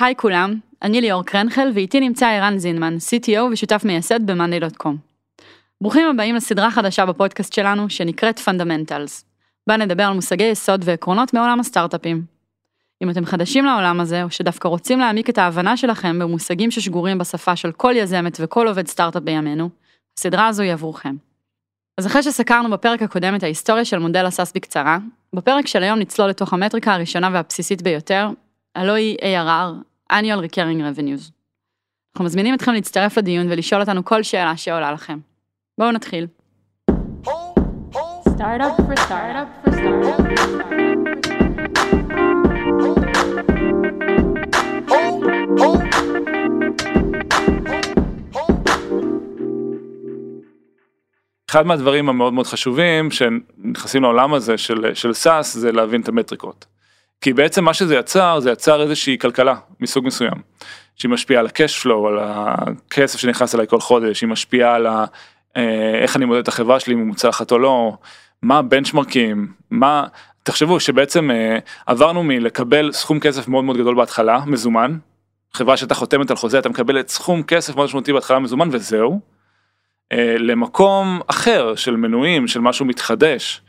היי כולם, אני ליאור קרנחל ואיתי נמצא ערן זינמן, CTO ושותף מייסד ב-monday.com. ברוכים הבאים לסדרה חדשה בפודקאסט שלנו שנקראת Fundamentals, בה נדבר על מושגי יסוד ועקרונות מעולם הסטארט-אפים. אם אתם חדשים לעולם הזה, או שדווקא רוצים להעמיק את ההבנה שלכם במושגים ששגורים בשפה של כל יזמת וכל עובד סטארט-אפ בימינו, הסדרה הזו היא עבורכם. אז אחרי שסקרנו בפרק הקודם את ההיסטוריה של מודל הסאס בקצרה, בפרק של היום נצלול לתוך המטריקה הראשונה והבסיסית ביותר, הלא היא ARR, annual recurring revenues. אנחנו מזמינים אתכם להצטרף לדיון ולשאול אותנו כל שאלה שעולה לכם. בואו נתחיל. Startup for startup for startup for startup. אחד מהדברים המאוד מאוד חשובים שנכנסים לעולם הזה של, של סאס זה להבין את המטריקות. כי בעצם מה שזה יצר זה יצר איזושהי כלכלה מסוג מסוים. שהיא משפיעה על ה-cash flow, על הכסף שנכנס אליי כל חודש, היא משפיעה על ה, אה, איך אני מודד את החברה שלי אם היא מוצלחת או לא, מה הבנצ'מרקים, מה, תחשבו שבעצם אה, עברנו מלקבל סכום כסף מאוד מאוד גדול בהתחלה, מזומן, חברה שאתה חותמת על חוזה אתה מקבל את סכום כסף מאוד משמעותי בהתחלה מזומן וזהו. אה, למקום אחר של מנויים של משהו מתחדש.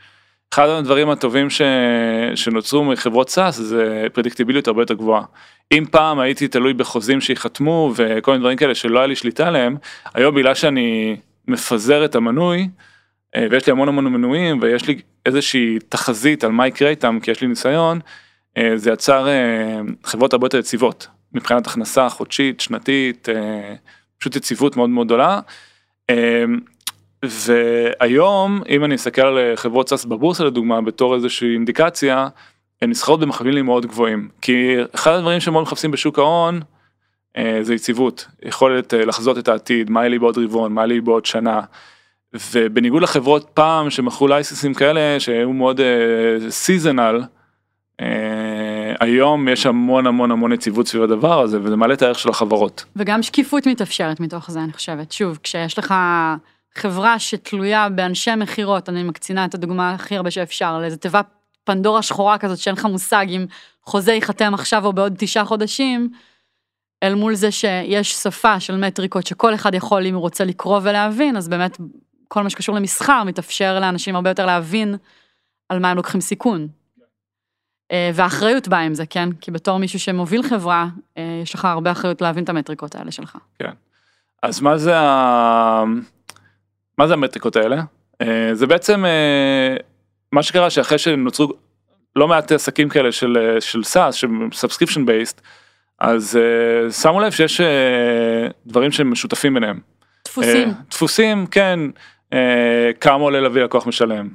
אחד הדברים הטובים ש... שנוצרו מחברות סאס זה פרדיקטיביליות הרבה יותר גבוהה. אם פעם הייתי תלוי בחוזים שיחתמו וכל מיני דברים כאלה שלא היה לי שליטה עליהם, היום בגלל שאני מפזר את המנוי אה, ויש לי המון המון מנויים ויש לי איזושהי תחזית על מה יקרה איתם כי יש לי ניסיון, אה, זה יצר חברות הרבה יותר יציבות מבחינת הכנסה חודשית, שנתית, פשוט יציבות מאוד מאוד גדולה. והיום אם אני אסתכל על חברות SaaS בבורסה לדוגמה בתור איזושהי אינדיקציה, הן נסחרות במכפילים מאוד גבוהים כי אחד הדברים שמאוד מחפשים בשוק ההון אה, זה יציבות יכולת אה, לחזות את העתיד מה יהיה לי בעוד רבעון מה יהיה לי בעוד שנה. ובניגוד לחברות פעם שמכרו לייסנסים כאלה שהיו מאוד seasonal. אה, היום יש המון המון המון יציבות סביב הדבר הזה וזה מעלה את הערך של החברות. וגם שקיפות מתאפשרת מתוך זה אני חושבת. שוב, כשיש לך חברה שתלויה באנשי מכירות, אני מקצינה את הדוגמה הכי הרבה שאפשר, לאיזה תיבה פנדורה שחורה כזאת שאין לך מושג אם חוזה ייחתם עכשיו או בעוד תשעה חודשים, אל מול זה שיש שפה של מטריקות שכל אחד יכול אם הוא רוצה לקרוא ולהבין, אז באמת כל מה שקשור למסחר מתאפשר לאנשים הרבה יותר להבין על מה הם לוקחים סיכון. אה, והאחריות באה עם זה, כן? כי בתור מישהו שמוביל חברה, אה, יש לך הרבה אחריות להבין את המטריקות האלה שלך. כן. אז מה זה, ה... מה זה המטריקות האלה? אה, זה בעצם מה שקרה שאחרי שנוצרו לא מעט עסקים כאלה של, של SaaS, של subscription based, אז שמו לב שיש דברים שהם משותפים ביניהם. דפוסים. דפוסים, כן. כמה עולה להביא לקוח משלם.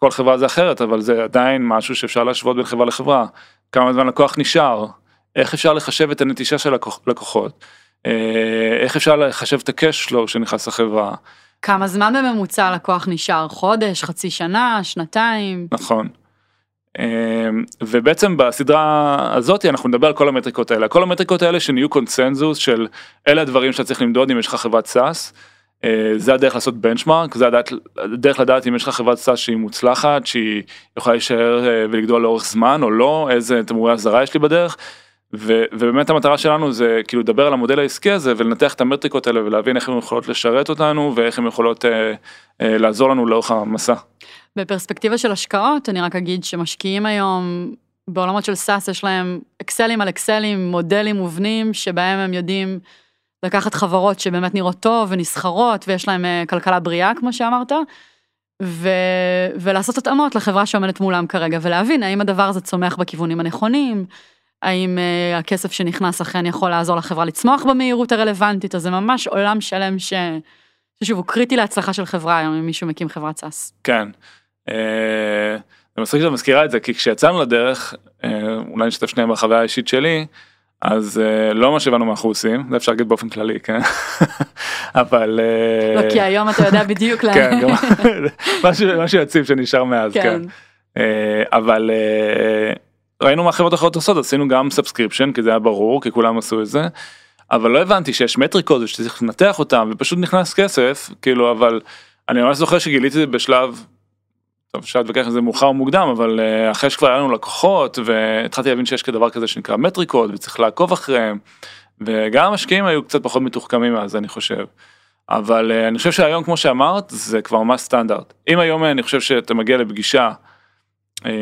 כל חברה זה אחרת אבל זה עדיין משהו שאפשר להשוות בין חברה לחברה. כמה זמן לקוח נשאר, איך אפשר לחשב את הנטישה של לקוחות, אה, איך אפשר לחשב את ה-cash flow שנכנס לחברה. כמה זמן בממוצע לקוח נשאר, חודש, חצי שנה, שנתיים. נכון. אה, ובעצם בסדרה הזאת אנחנו נדבר על כל המטריקות האלה, כל המטריקות האלה שנהיו קונצנזוס של אלה הדברים שאתה צריך למדוד אם יש לך חברת SaaS. אה, זה הדרך לעשות benchmark, זה הדרך לדעת אם יש לך חברת SaaS שהיא מוצלחת, שהיא יכולה להישאר אה, ולגדול לאורך זמן או לא, איזה תמורי אזהרה יש לי בדרך. ו, ובאמת המטרה שלנו זה כאילו לדבר על המודל העסקי הזה ולנתח את המטריקות האלה ולהבין איך הן יכולות לשרת אותנו ואיך הן יכולות אה, אה, לעזור לנו לאורך המסע. בפרספקטיבה של השקעות אני רק אגיד שמשקיעים היום בעולמות של סאס יש להם אקסלים על אקסלים מודלים מובנים שבהם הם יודעים לקחת חברות שבאמת נראות טוב ונסחרות ויש להם אה, כלכלה בריאה כמו שאמרת. ו... ולעשות התאמות לחברה שעומדת מולם כרגע ולהבין האם הדבר הזה צומח בכיוונים הנכונים, האם uh, הכסף שנכנס אכן יכול לעזור לחברה לצמוח במהירות הרלוונטית, אז זה ממש עולם שלם ש... ששוב הוא קריטי להצלחה של חברה היום אם מישהו מקים חברת סאס. כן. אה, זה מצחיק שאת מזכירה את זה כי כשיצאנו לדרך, אולי נשתף שניהם בחוויה האישית שלי, אז uh, לא מה שהבנו מה אנחנו עושים, זה אפשר להגיד באופן כללי, כן? אבל... אה, לא, כי היום אתה יודע בדיוק לאן. כן, גם משהו, משהו יציב שנשאר מאז, כן. כן. אה, אבל אה, ראינו מה חברות אחרות עושות, עשינו גם subscription, כי זה היה ברור, כי כולם עשו את זה, אבל לא הבנתי שיש מטריקות ושצריך לנתח אותם, ופשוט נכנס כסף, כאילו, אבל אני ממש זוכר שגיליתי את זה בשלב טוב אפשר להתווכח אם זה מאוחר או מוקדם אבל אה, אחרי שכבר היה לנו לקוחות והתחלתי להבין שיש כדבר כזה שנקרא מטריקות וצריך לעקוב אחריהם וגם המשקיעים היו קצת פחות מתוחכמים אז אני חושב. אבל אה, אני חושב שהיום כמו שאמרת זה כבר ממש סטנדרט אם היום אני חושב שאתה מגיע לפגישת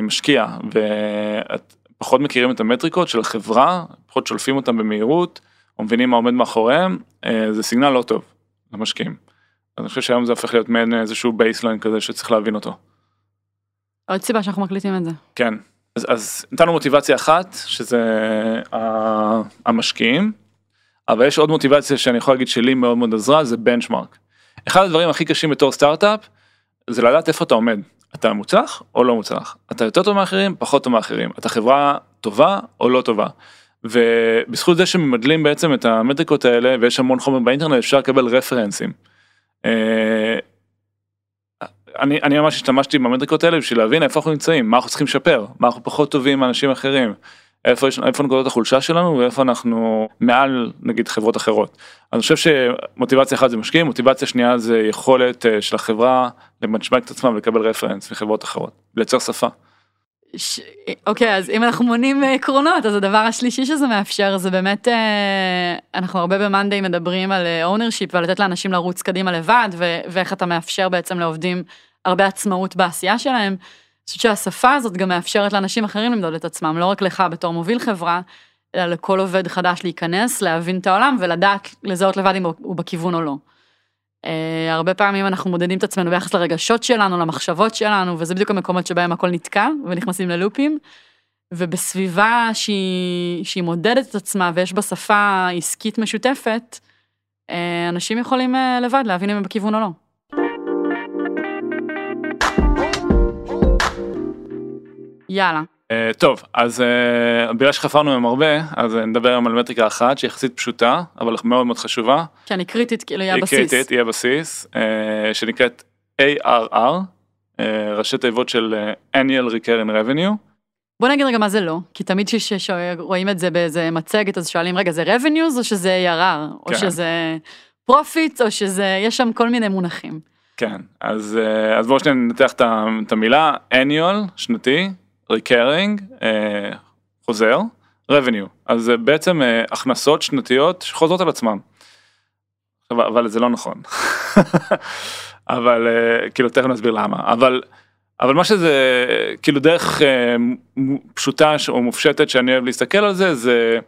משקיע ואת פחות מכירים את המטריקות של החברה פחות שולפים אותם במהירות או מבינים מה עומד מאחוריהם זה signal לא טוב למשקיעים. אני חושב שהיום זה הופך להיות מעין איזשהו baseline כזה שצריך להבין אותו. עוד סיבה שאנחנו מקליטים את זה. כן, אז, אז נתנו מוטיבציה אחת שזה המשקיעים, אבל יש עוד מוטיבציה שאני יכול להגיד שלי מאוד מאוד עזרה זה בנצ'מארק. אחד הדברים הכי קשים בתור סטארט-אפ זה לדעת איפה אתה עומד. אתה מוצלח או לא מוצלח, אתה יותר טוב מאחרים, פחות טוב מאחרים, אתה חברה טובה או לא טובה. ובזכות זה שממדלים בעצם את המטריקות האלה ויש המון חומר באינטרנט אפשר לקבל רפרנסים. אה, אני, אני ממש השתמשתי במטריקות האלה בשביל להבין איפה אנחנו נמצאים, מה אנחנו צריכים לשפר, מה אנחנו פחות טובים מאנשים אחרים, איפה, יש, איפה נקודות החולשה שלנו ואיפה אנחנו מעל נגיד חברות אחרות. אני חושב שמוטיבציה אחת זה משקיעים, מוטיבציה שנייה זה יכולת אה, של החברה ל benchmark את עצמה ולקבל reference מחברות אחרות, לייצר שפה. ש... אוקיי אז אם אנחנו מונים אה, עקרונות אז הדבר השלישי שזה מאפשר זה באמת אה, אנחנו הרבה ב monday מדברים על ownership ועל לתת לאנשים לרוץ קדימה לבד ו- ואיך אתה מאפשר בעצם לעובדים הרבה עצמאות בעשייה שלהם. חושבת שהשפה הזאת גם מאפשרת לאנשים אחרים למדוד את עצמם לא רק לך בתור מוביל חברה אלא לכל עובד חדש להיכנס להבין את העולם ולדעת לזהות לבד אם הוא בכיוון או לא. Uh, הרבה פעמים אנחנו מודדים את עצמנו ביחס לרגשות שלנו, למחשבות שלנו, וזה בדיוק המקומות שבהם הכל נתקע ונכנסים ללופים. ובסביבה שהיא, שהיא מודדת את עצמה ויש בה שפה עסקית משותפת, uh, אנשים יכולים uh, לבד להבין אם הם בכיוון או לא. יאללה. Uh, טוב אז uh, בגלל שחפרנו היום הרבה אז נדבר היום על מטריקה אחת שהיא יחסית פשוטה אבל מאוד מאוד חשובה. כן היא קריטית כאילו היא הבסיס. היא קריטית היא הבסיס uh, שנקראת ARR uh, ראשי תיבות של uh, annual recurring revenue. בוא נגיד רגע מה זה לא כי תמיד כשרואים את זה באיזה מצגת אז שואלים רגע זה revenues או שזה ARR או כן. שזה profits או שזה יש שם כל מיני מונחים. כן אז אז בואו שניה ננתח את המילה annual שנתי recurring, אה, חוזר, revenue, אז זה בעצם אה, הכנסות שנתיות שחוזרות על עצמם. אבל זה לא נכון. אבל אה, כאילו תכף נסביר למה אבל אבל מה שזה כאילו דרך פשוטה או מופשטת שאני אוהב להסתכל על זה זה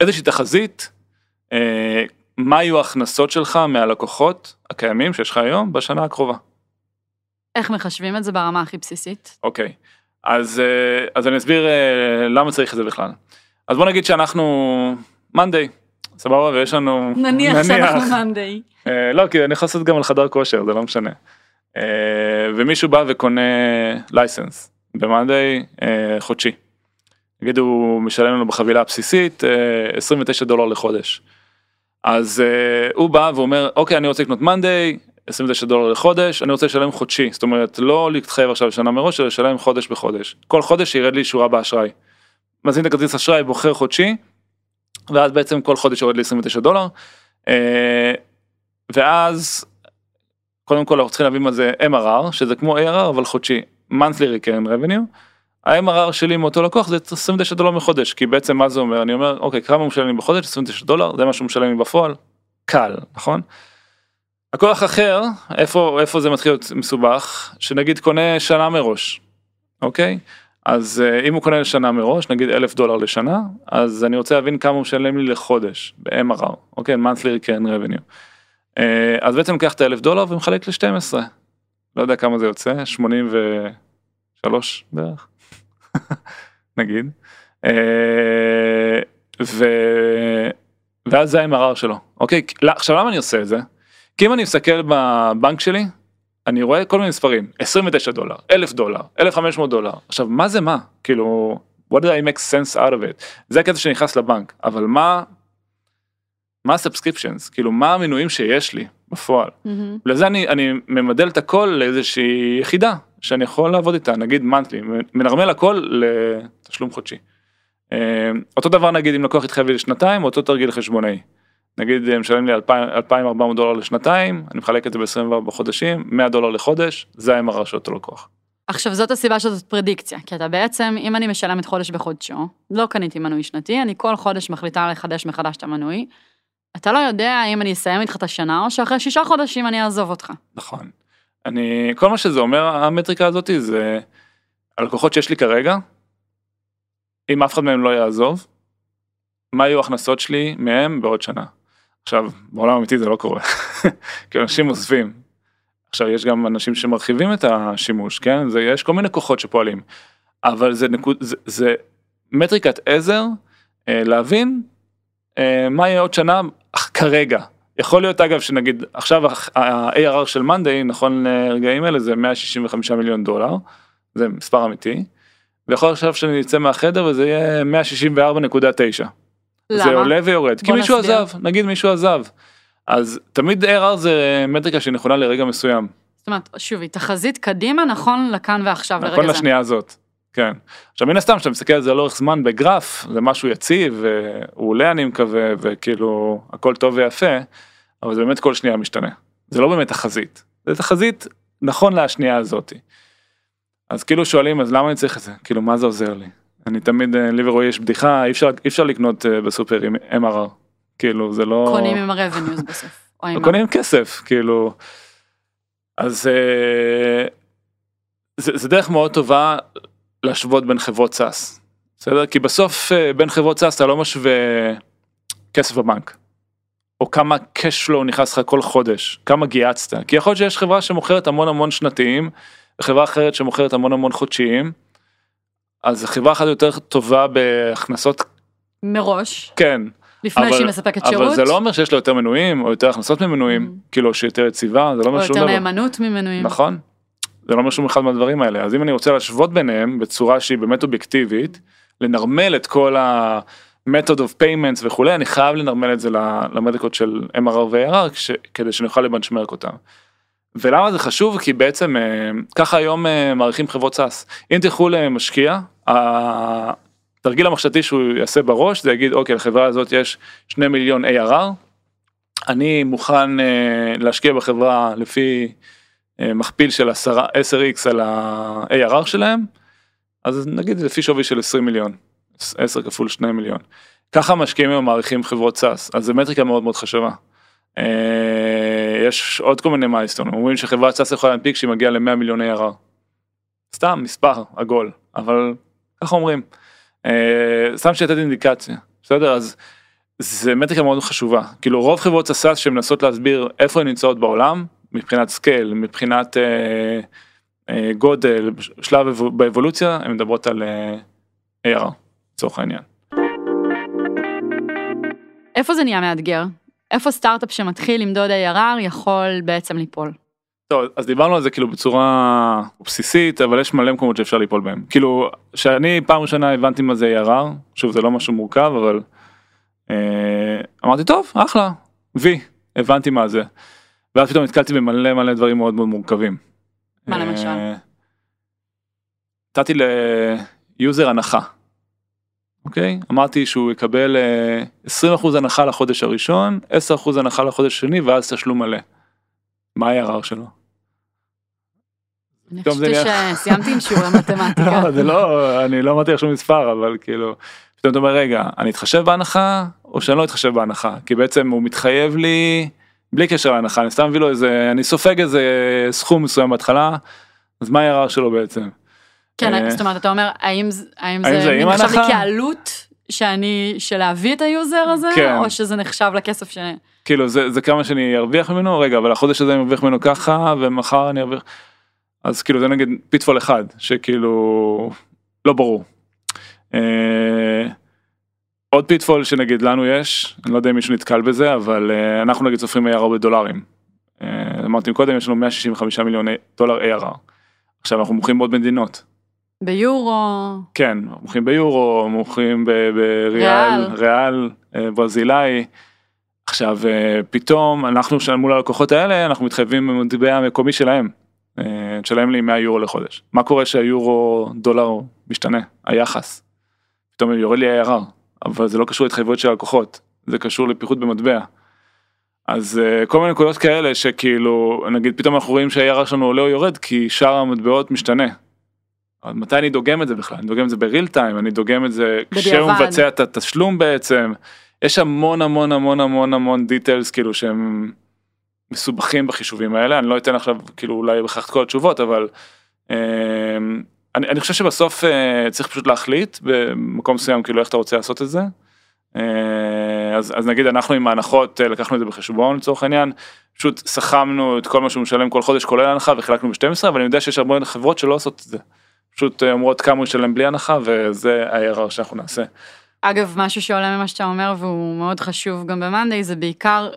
איזושהי תחזית מה יהיו ההכנסות שלך מהלקוחות הקיימים שיש לך היום בשנה הקרובה. איך מחשבים את זה ברמה הכי בסיסית? אוקיי. Okay. אז, אה, אז אני אסביר אה, למה צריך את זה בכלל. אז בוא נגיד שאנחנו מאנדיי, סבבה ויש לנו נניח, נניח שאנחנו מאנדיי. אה, לא כי אני יכול לעשות גם על חדר כושר זה לא משנה. ומישהו בא וקונה לייסנס במאנדיי חודשי. נגיד הוא משלם לנו בחבילה הבסיסית 29 דולר לחודש. אז הוא בא ואומר אוקיי אני רוצה לקנות מאנדיי 29 דולר לחודש, אני רוצה לשלם חודשי, זאת אומרת לא להתחייב עכשיו לשנה מראש, אלא לשלם חודש בחודש. כל חודש ירד לי שורה באשראי. מזמין את הכרטיס אשראי, בוחר חודשי, ואז בעצם כל חודש יורד לי 29 דולר. אה, ואז קודם כל אנחנו צריכים להבין מה זה MRR, שזה כמו ARR אבל חודשי, monthly recurring revenue. ה-MRR שלי מאותו לקוח זה 29 דולר מחודש, כי בעצם מה זה אומר? אני אומר, אוקיי, כמה לי בחודש? 29 דולר, זה מה שהוא משלם לי בפועל, קל, נכון? לקוח אחר, איפה, איפה זה מתחיל להיות מסובך, שנגיד קונה שנה מראש, אוקיי? אז אה, אם הוא קונה לשנה מראש, נגיד אלף דולר לשנה, אז אני רוצה להבין כמה הוא משלם לי לחודש, ב-MRR, אוקיי? monthly recurring revenue. אה, אז בעצם לקח את האלף דולר ומחלק ל-12. לא יודע כמה זה יוצא, 83 בערך, נגיד. אה, ו... ואז זה ה-MRR שלו, אוקיי? עכשיו למה אני עושה את זה? כי אם אני מסתכל בבנק שלי, אני רואה כל מיני ספרים, 29 דולר, 1,000 דולר, 1,500 דולר. עכשיו, מה זה מה? כאילו, what did I make sense out of it? זה הקטע שנכנס לבנק, אבל מה, מה הסאבסקריפשנס? כאילו, מה המנויים שיש לי בפועל? Mm-hmm. לזה אני, אני ממדל את הכל לאיזושהי יחידה שאני יכול לעבוד איתה, נגיד מנטלי, מנרמל הכל לתשלום חודשי. אה, אותו דבר נגיד אם לקוח התחייב לי לשנתיים, אותו תרגיל חשבונאי. נגיד משלם לי 2,400 דולר לשנתיים, אני מחלק את זה ב-24 חודשים, 100 דולר לחודש, זה ה-MRR של אותו לקוח. עכשיו זאת הסיבה שזאת פרדיקציה, כי אתה בעצם, אם אני משלמת חודש בחודשו, לא קניתי מנוי שנתי, אני כל חודש מחליטה לחדש מחדש את המנוי, אתה לא יודע אם אני אסיים איתך את השנה, או שאחרי שישה חודשים אני אעזוב אותך. נכון. אני, כל מה שזה אומר, המטריקה הזאת, זה הלקוחות שיש לי כרגע, אם אף אחד מהם לא יעזוב, מה יהיו ההכנסות שלי מהם בעוד שנה. עכשיו, בעולם האמיתי זה לא קורה, כי אנשים עוזבים. עכשיו, יש גם אנשים שמרחיבים את השימוש, כן? זה, יש כל מיני כוחות שפועלים, אבל זה, נקוד, זה, זה מטריקת עזר אה, להבין אה, מה יהיה עוד שנה כרגע. יכול להיות אגב שנגיד עכשיו ה-ARR של מאנדיי נכון לרגעים אלה זה 165 מיליון דולר, זה מספר אמיתי, ויכול עכשיו שאני אצא מהחדר וזה יהיה 164.9. למה? זה עולה ויורד, כי מישהו נסביר. עזב, נגיד מישהו עזב. אז תמיד ARR זה מטריקה שהיא נכונה לרגע מסוים, זאת אומרת, שוב, היא תחזית קדימה נכון לכאן ועכשיו לרגע נכון זה. לשנייה הזאת. כן. עכשיו מן הסתם כשאתה מסתכל על זה לאורך זמן בגרף זה משהו יציב והוא עולה אני מקווה וכאילו הכל טוב ויפה אבל זה באמת כל שנייה משתנה. זה לא באמת תחזית. זה תחזית נכון לשנייה הזאתי. אז כאילו שואלים אז למה אני צריך את זה כאילו מה זה עוזר לי. אני תמיד אה, לי ורועי יש בדיחה אי אפשר אי אפשר לקנות אה, בסופר עם MRR. כאילו זה לא קונים עם ה-revenues בסוף. או עם קונים כסף כאילו. אז אה, זה, זה דרך מאוד טובה להשוות בין חברות SaaS. בסדר? כי בסוף בין חברות SaaS אתה לא משווה כסף בבנק. או כמה cash flow נכנס לך כל חודש, כמה גייסת. כי יכול להיות שיש חברה שמוכרת המון המון שנתיים, וחברה אחרת שמוכרת המון המון חודשיים. אז חברה אחת יותר טובה בהכנסות, מראש, כן, לפני אבל- שהיא מספקת שירות. אבל זה לא אומר שיש לה יותר מנויים או יותר הכנסות ממנויים, אממ. כאילו שהיא יותר יציבה, זה לא או אומר שום יותר דבר. נאמנות ממנויים. נכון. זה לא אומר שום אחד מהדברים האלה. אז אם אני רוצה להשוות ביניהם בצורה שהיא באמת אובייקטיבית, לנרמל את כל ה-method of payments וכולי, אני חייב לנרמל את זה למדיקות של MRR ו-ARR כש- כדי שאני אוכל לבנצ'מרק אותם. ולמה זה חשוב? כי בעצם אה, ככה היום אה, מעריכים חברות סאס. אם תלכו למשקיע, התרגיל המחשבתי שהוא יעשה בראש זה יגיד אוקיי לחברה הזאת יש 2 מיליון ARR, אני מוכן אה, להשקיע בחברה לפי אה, מכפיל של 10, 10x על ה-ARR שלהם, אז נגיד לפי שווי של 20 מיליון, 10 כפול 2 מיליון. ככה משקיעים היום מעריכים חברות SaaS, אז זו מטריקה מאוד מאוד חשובה. אה, יש עוד כל מיני milestone, אומרים שחברת SaaS יכולה להנפיק שהיא מגיעה ל-100 מיליון ARR. סתם מספר עגול, אבל ככה אומרים. אה, סתם שתהיה אינדיקציה, בסדר? אז זה מטריקה מאוד חשובה. כאילו רוב חברות ה- SaaS שמנסות להסביר איפה הן נמצאות בעולם, מבחינת scale, מבחינת אה, אה, גודל, שלב אבו- באבולוציה, הן מדברות על אה, ARR, לצורך העניין. איפה זה נהיה מאתגר? איפה סטארט-אפ שמתחיל למדוד ARR יכול בעצם ליפול? טוב, אז דיברנו על זה כאילו בצורה בסיסית, אבל יש מלא מקומות שאפשר ליפול בהם. כאילו, שאני פעם ראשונה הבנתי מה זה ARR, שוב זה לא משהו מורכב, אבל אה, אמרתי טוב, אחלה, וי, הבנתי מה זה. ואז פתאום נתקלתי במלא מלא דברים מאוד מאוד מורכבים. מה למשל? אה, נתתי ליוזר הנחה. אוקיי? אמרתי שהוא יקבל אה, 20% הנחה לחודש הראשון, 10% הנחה לחודש השני ואז תשלום מלא. מה ה-ARR שלו? אני נהיה- שסיימתי עם שיעורי מתמטיקה. לא, זה לא, אני לא אמרתי לך שום מספר, אבל כאילו, פתאום אתה אומר, רגע, אני אתחשב בהנחה, או שאני לא אתחשב בהנחה? כי בעצם הוא מתחייב לי, בלי קשר להנחה, אני סתם מביא לו איזה, אני סופג איזה סכום מסוים בהתחלה, אז מה ה-ARR שלו בעצם? כן, אה, זאת אומרת, אתה אומר, האם זה- נחשב לי? כעלות שאני, של להביא את היוזר הזה, כן. או שזה נחשב לכסף ש... כאילו זה, זה כמה שאני ארוויח ממנו, רגע, אבל החודש הזה אני ארוויח ממנו ככה, ומחר אני ארוויח, אז כאילו זה נגיד pitfall אחד, שכאילו, לא ברור. אה, עוד pitfall שנגיד לנו יש, אני לא יודע אם מישהו נתקל בזה, אבל אה, אנחנו נגיד סופרים ARR בדולרים. אה, אמרתי קודם, יש לנו 165 מיליון דולר ARR. עכשיו אנחנו מוכרים בעוד מדינות. ביורו, כן, מוכרים ביורו, מוכרים בריאל, ריאל. ריאל, אה, ברזילאי. עכשיו אה, פתאום אנחנו שם מול הלקוחות האלה אנחנו מתחייבים במטבע המקומי שלהם. אה, תשלם לי 100 יורו לחודש. מה קורה שהיורו דולר משתנה היחס. פתאום יורד לי ARR אבל זה לא קשור להתחייבויות של הלקוחות זה קשור לפיחות במטבע. אז אה, כל מיני נקודות כאלה שכאילו נגיד פתאום אנחנו רואים שה-ARR שלנו עולה או יורד כי שאר המטבעות משתנה. אבל מתי אני דוגם את זה בכלל? אני דוגם את זה בריל טיים, אני דוגם את זה כשהוא בדיעבד. מבצע את התשלום בעצם. יש המון המון המון המון המון דיטיילס כאילו שהם מסובכים בחישובים האלה, אני לא אתן עכשיו כאילו אולי בכך את כל התשובות, אבל אה, אני, אני חושב שבסוף אה, צריך פשוט להחליט במקום מסוים כאילו איך אתה רוצה לעשות את זה. אה, אז, אז נגיד אנחנו עם ההנחות אה, לקחנו את זה בחשבון לצורך העניין, פשוט סכמנו את כל מה שהוא משלם כל חודש כולל הנחה וחילקנו ב-12 אבל אני יודע שיש הרבה חברות שלא עושות את זה. פשוט אה, אומרות כמה הוא ישלם בלי הנחה וזה ה-ARR שאנחנו נעשה. אגב, משהו שעולה ממה שאתה אומר והוא מאוד חשוב גם במאנדיי, זה בעיקר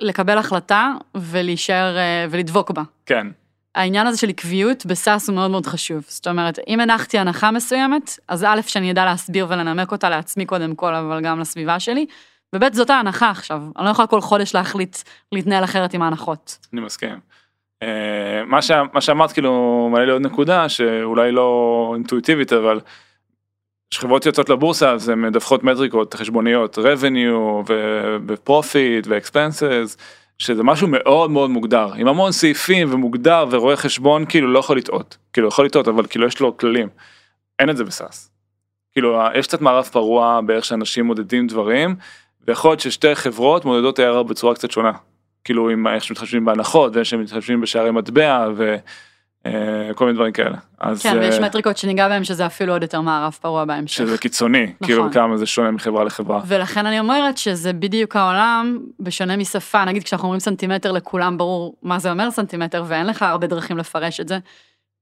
לקבל החלטה ולהישאר אה, ולדבוק בה. כן, העניין הזה של עקביות בסאס הוא מאוד מאוד חשוב. זאת אומרת, אם הנחתי הנחה מסוימת, אז א', שאני אדע להסביר ולנמק אותה לעצמי קודם כל, אבל גם לסביבה שלי, וב', זאת ההנחה עכשיו. אני לא יכולה כל חודש להחליט להתנהל אחרת עם ההנחות. אני מסכים. אה, מה שאמרת כאילו מעלה לי עוד נקודה שאולי לא אינטואיטיבית אבל כשחברות יוצאות לבורסה אז הן מדווחות מטריקות חשבוניות revenue ו-profit ו-expenses שזה משהו מאוד מאוד מוגדר עם המון סעיפים ומוגדר ורואה חשבון כאילו לא יכול לטעות כאילו יכול לטעות אבל כאילו יש לו כללים. אין את זה בסאס. כאילו יש קצת מערב פרוע באיך שאנשים מודדים דברים ויכול להיות ששתי חברות מודדות ARR בצורה קצת שונה. כאילו עם איך שמתחשבים בהנחות ואיך שמתחשבים בשערי מטבע וכל מיני דברים כאלה. אז כן, ויש אה, מטריקות שניגע בהן שזה אפילו עוד יותר מערב פרוע בהמשך. שזה קיצוני, כאילו כמה זה שונה מחברה לחברה. ולכן אני אומרת שזה בדיוק העולם, בשונה משפה, נגיד כשאנחנו אומרים סנטימטר לכולם ברור מה זה אומר סנטימטר, ואין לך הרבה דרכים לפרש את זה.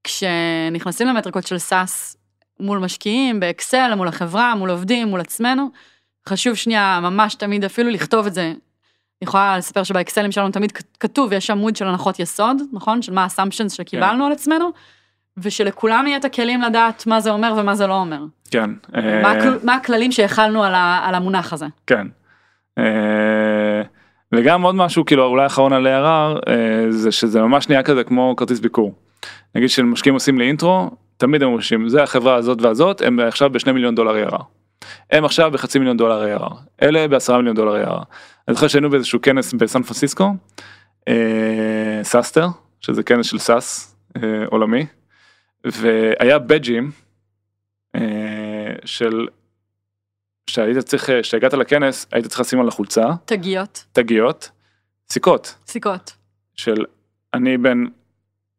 כשנכנסים למטריקות של SaaS מול משקיעים, באקסל, מול החברה, מול עובדים, מול עצמנו, חשוב שנייה ממש תמיד אפילו לכתוב את זה. יכולה לספר שבאקסלים שלנו תמיד כתוב, יש עמוד של הנחות יסוד, נכון? של מה ה- assumptions שקיבלנו על עצמנו, ושלכולם יהיה את הכלים לדעת מה זה אומר ומה זה לא אומר. כן. מה אה, הכל- מה הכללים שהחלנו על ה- על המונח הזה. כן. אה, וגם עוד משהו כאילו אולי אחרון על ARR אה, זה שזה ממש נהיה כזה כמו כרטיס ביקור. נגיד שמשקיעים עושים לי אינטרו תמיד הם אומרים זה החברה הזאת והזאת הם עכשיו בשני מיליון דולר ARR. הם עכשיו בחצי מיליון דולר ARR. אלה בעשרה מיליון דולר ARR. אני זוכר שהיינו באיזשהו כנס בסן פרנסיסקו. אה, SaaStr שזה כנס של SaaS אה, עולמי. והיה badges אה, של שהיית צריך כשהגעת לכנס היית צריך לשים על החולצה תגיות, תגיות סיכות סיכות. של אני אה,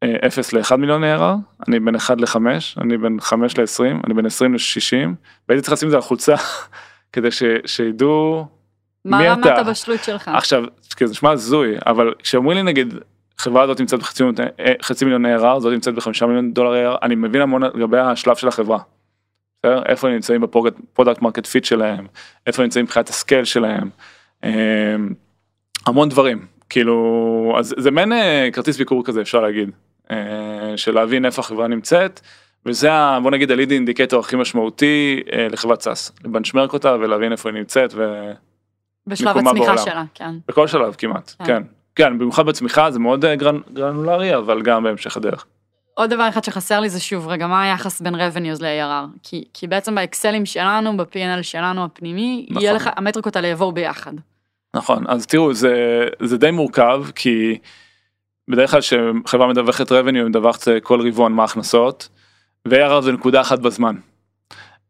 0 ל-1 מיליון ARR, אני בין 1 ל-5, אני בין 5 ל-20, אני בין 20 ל-60, והייתי צריך לשים את זה על חולצה כדי ש, שידעו מה מי רמת אתה? הבשלות שלך? עכשיו, כאילו, זה נשמע הזוי, אבל כשאומרים לי נגיד חברה הזאת נמצאת בחצי מיליון, אה, חצי מיליון ARR, זאת נמצאת בחמישה מיליון דולר ARR, אני מבין המון לגבי השלב של החברה. איפה הם נמצאים ב- product market fit שלהם, איפה הם נמצאים מבחינת ה- scale שלהם, אה, המון דברים, כאילו, אז זה מעין אה, כרטיס ביקור כזה אפשר להגיד, של להבין איפה החברה נמצאת, וזה ה- בוא נגיד ה- lead indicator הכי משמעותי אה, לחברת SaaS, ל- benchmark אותה ולהבין איפה היא נמצאת ו... בשלב מיקומה הצמיחה בעולם. שלה, כן. בכל שלב כמעט, כן. כן. כן, במיוחד בצמיחה זה מאוד אה, גרנ- גרנולרי, אבל גם בהמשך הדרך. עוד דבר אחד שחסר לי זה שוב, רגע, מה היחס בין revenues ל-ARR? כי, כי בעצם באקסלים שלנו, ב-P&L שלנו הפנימי, נכון. יהיה לך, המטריקות האלה יבואו ביחד. נכון, אז תראו, זה, זה די מורכב, כי בדרך כלל כשחברה מדווחת revenue, היא מדווחת אה, כל רבעון מה ההכנסות, ו-ARR זה נקודה אחת בזמן.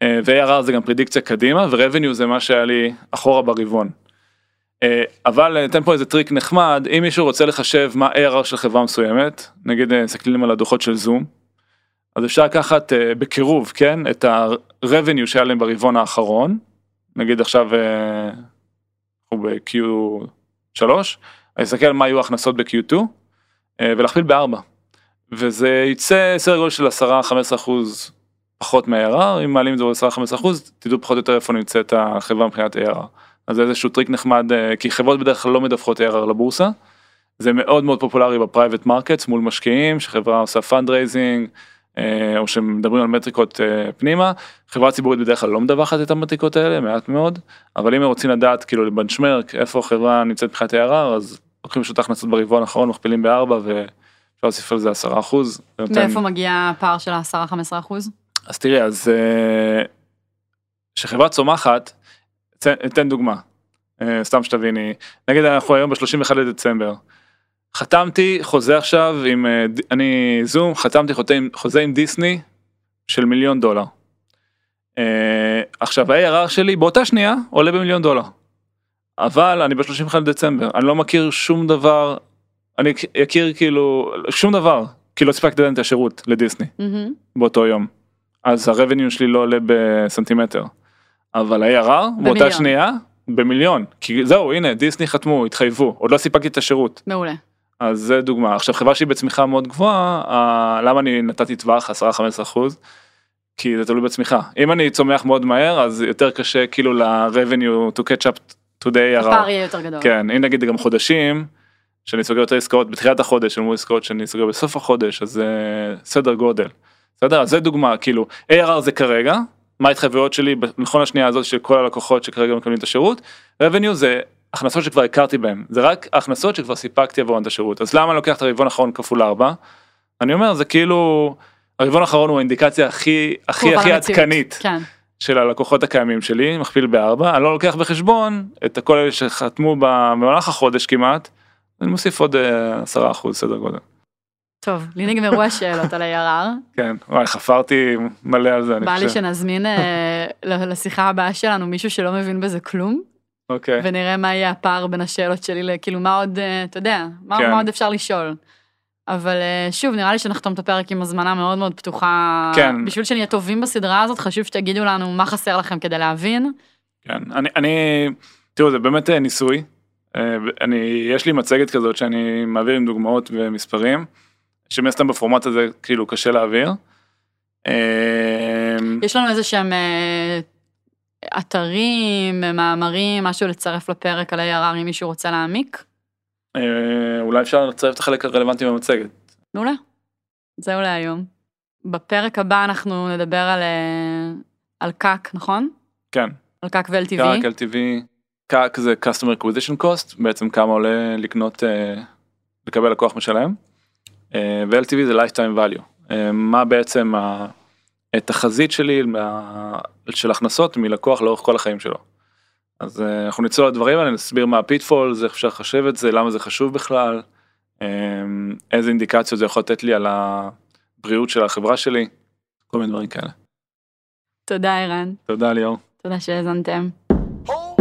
אה, ו-ARR זה גם פרדיקציה קדימה, ו-revenue זה מה שהיה לי אחורה ברבעון. אה, אבל ניתן פה איזה טריק נחמד, אם מישהו רוצה לחשב מה ARR של חברה מסוימת, נגיד מסתכלים על הדוחות של זום, אז אפשר לקחת בקירוב, כן, את ה-revenue שהיה להם ברבעון האחרון, נגיד עכשיו אנחנו ב-Q3, אני אסתכל מה היו ההכנסות ב-Q2 אה, ולהכפיל בארבע. וזה יצא סדר גודל של 10-15 אחוז פחות מה-ARR, אם מעלים את זה ב-10-15 אחוז, תדעו פחות או יותר איפה נמצאת החברה מבחינת ARR. אז זה איזשהו טריק נחמד, אה, כי חברות בדרך כלל לא מדווחות ARR לבורסה. זה מאוד מאוד פופולרי ב- private markets מול משקיעים, שחברה עושה fundraising, או שמדברים על מטריקות אה, פנימה. חברה ציבורית בדרך כלל לא מדווחת את המטריקות האלה, מעט מאוד, אבל אם רוצים לדעת כאילו ל- benchmark איפה החברה נמצאת מבחינת ARR, אז לוקחים פשוט הכנסות ברבעון האחרון, מכפילים בארבע ואפשר להוסיף על זה 10 אחוז. מאיפה מגיע הפער של ה-10-15 אחוז? אז תראי, אז אה, כשחברה צומחת, אתן- דוגמה, אה, סתם שתביני, נגיד אנחנו היום ב-31 לדצמבר, חתמתי חוזה עכשיו עם, אה, אני זום, חתמתי חוזה עם, דיסני של מיליון דולר. עכשיו ה-ARR שלי באותה שנייה עולה במיליון דולר. אבל אני ב-31 דצמבר, אני לא מכיר שום דבר, אני אכיר כאילו, שום דבר, כי לא הספקתי לתת את השירות לדיסני מהמם. באותו יום. אז הרבניו שלי לא עולה בסנטימטר. אבל ה-ARR באותה. שנייה במיליון. כי זהו הנה דיסני חתמו התחייבו עוד לא סיפקתי את השירות. מעולה. אז זה דוגמה עכשיו חברה שהיא בצמיחה מאוד גבוהה אה, למה אני נתתי טווח 10-15 אחוז. כי זה תלוי בצמיחה אם אני צומח מאוד מהר אז יותר קשה כאילו ל-revenue to catch up to the הפער. יהיה יותר גדול. כן אם נגיד גם חודשים שאני סוגר יותר עסקאות בתחילת החודש אל מול עסקאות שאני סוגר בסוף החודש אז זה סדר גודל. בסדר זה דוגמה כאילו ARR זה כרגע מה ההתחייבויות שלי נכון השנייה הזאת של כל הלקוחות שכרגע מקבלים את השירות. revenue זה הכנסות שכבר הכרתי בהם זה רק הכנסות שכבר סיפקתי עבורן את השירות אז למה אני לוקח את הרבעון האחרון כפול 4. אני אומר זה כאילו הרבעון האחרון הוא האינדיקציה הכי הכי הכי. עדכנית כן. של הלקוחות הקיימים שלי מכפיל בארבע אני לא לוקח בחשבון את כל אלה שחתמו במהלך החודש כמעט. אני מוסיף עוד אה, עשרה אחוז סדר גודל. טוב, לי נגמרו השאלות על ARR. כן וואי חפרתי מלא על זה אני בא לי חושב. שנזמין אה, לשיחה הבאה שלנו מישהו שלא מבין בזה כלום, אוקיי. ונראה מה יהיה הפער בין השאלות שלי, כאילו מה עוד, אה, אתה יודע, מה כן. מה עוד אפשר לשאול. אבל אה, שוב, נראה לי שנחתום את הפרק עם הזמנה מאוד מאוד פתוחה. כן. בשביל שנהיה טובים בסדרה הזאת, חשוב שתגידו לנו מה חסר לכם כדי להבין. כן, אני, אני, תראו זה באמת אה, ניסוי, אה, אני, יש לי מצגת כזאת שאני מעביר עם דוגמאות ומספרים, שמן הסתם בפורמט הזה כאילו קשה להעביר. יש לנו איזה שהם אתרים, מאמרים, משהו לצרף לפרק על ARR אם מישהו רוצה להעמיק. אה, אולי אפשר לצרף את החלק הרלוונטי במצגת. מעולה. זהו להיום. בפרק הבא אנחנו נדבר על, אה, על CAC, נכון? כן, על CAC ו-LTV. קאק, LTV, CAC זה customer acquisition cost, בעצם כמה עולה לקנות, אה, לקבל לקוח משלם, ו-LTV זה lifetime value, מה בעצם התחזית שלי של הכנסות מלקוח לאורך כל החיים שלו. אז אה, אנחנו נצא לדברים האלה, נסביר מה ה- pitfall זה איך אפשר לחשב את זה, למה זה חשוב בכלל, אמ, איזה אינדיקציות זה יכול לתת לי על הבריאות של החברה שלי, כל מיני דברים כאלה. תודה ערן. תודה ליאור. תודה שהאזנתם. Oh.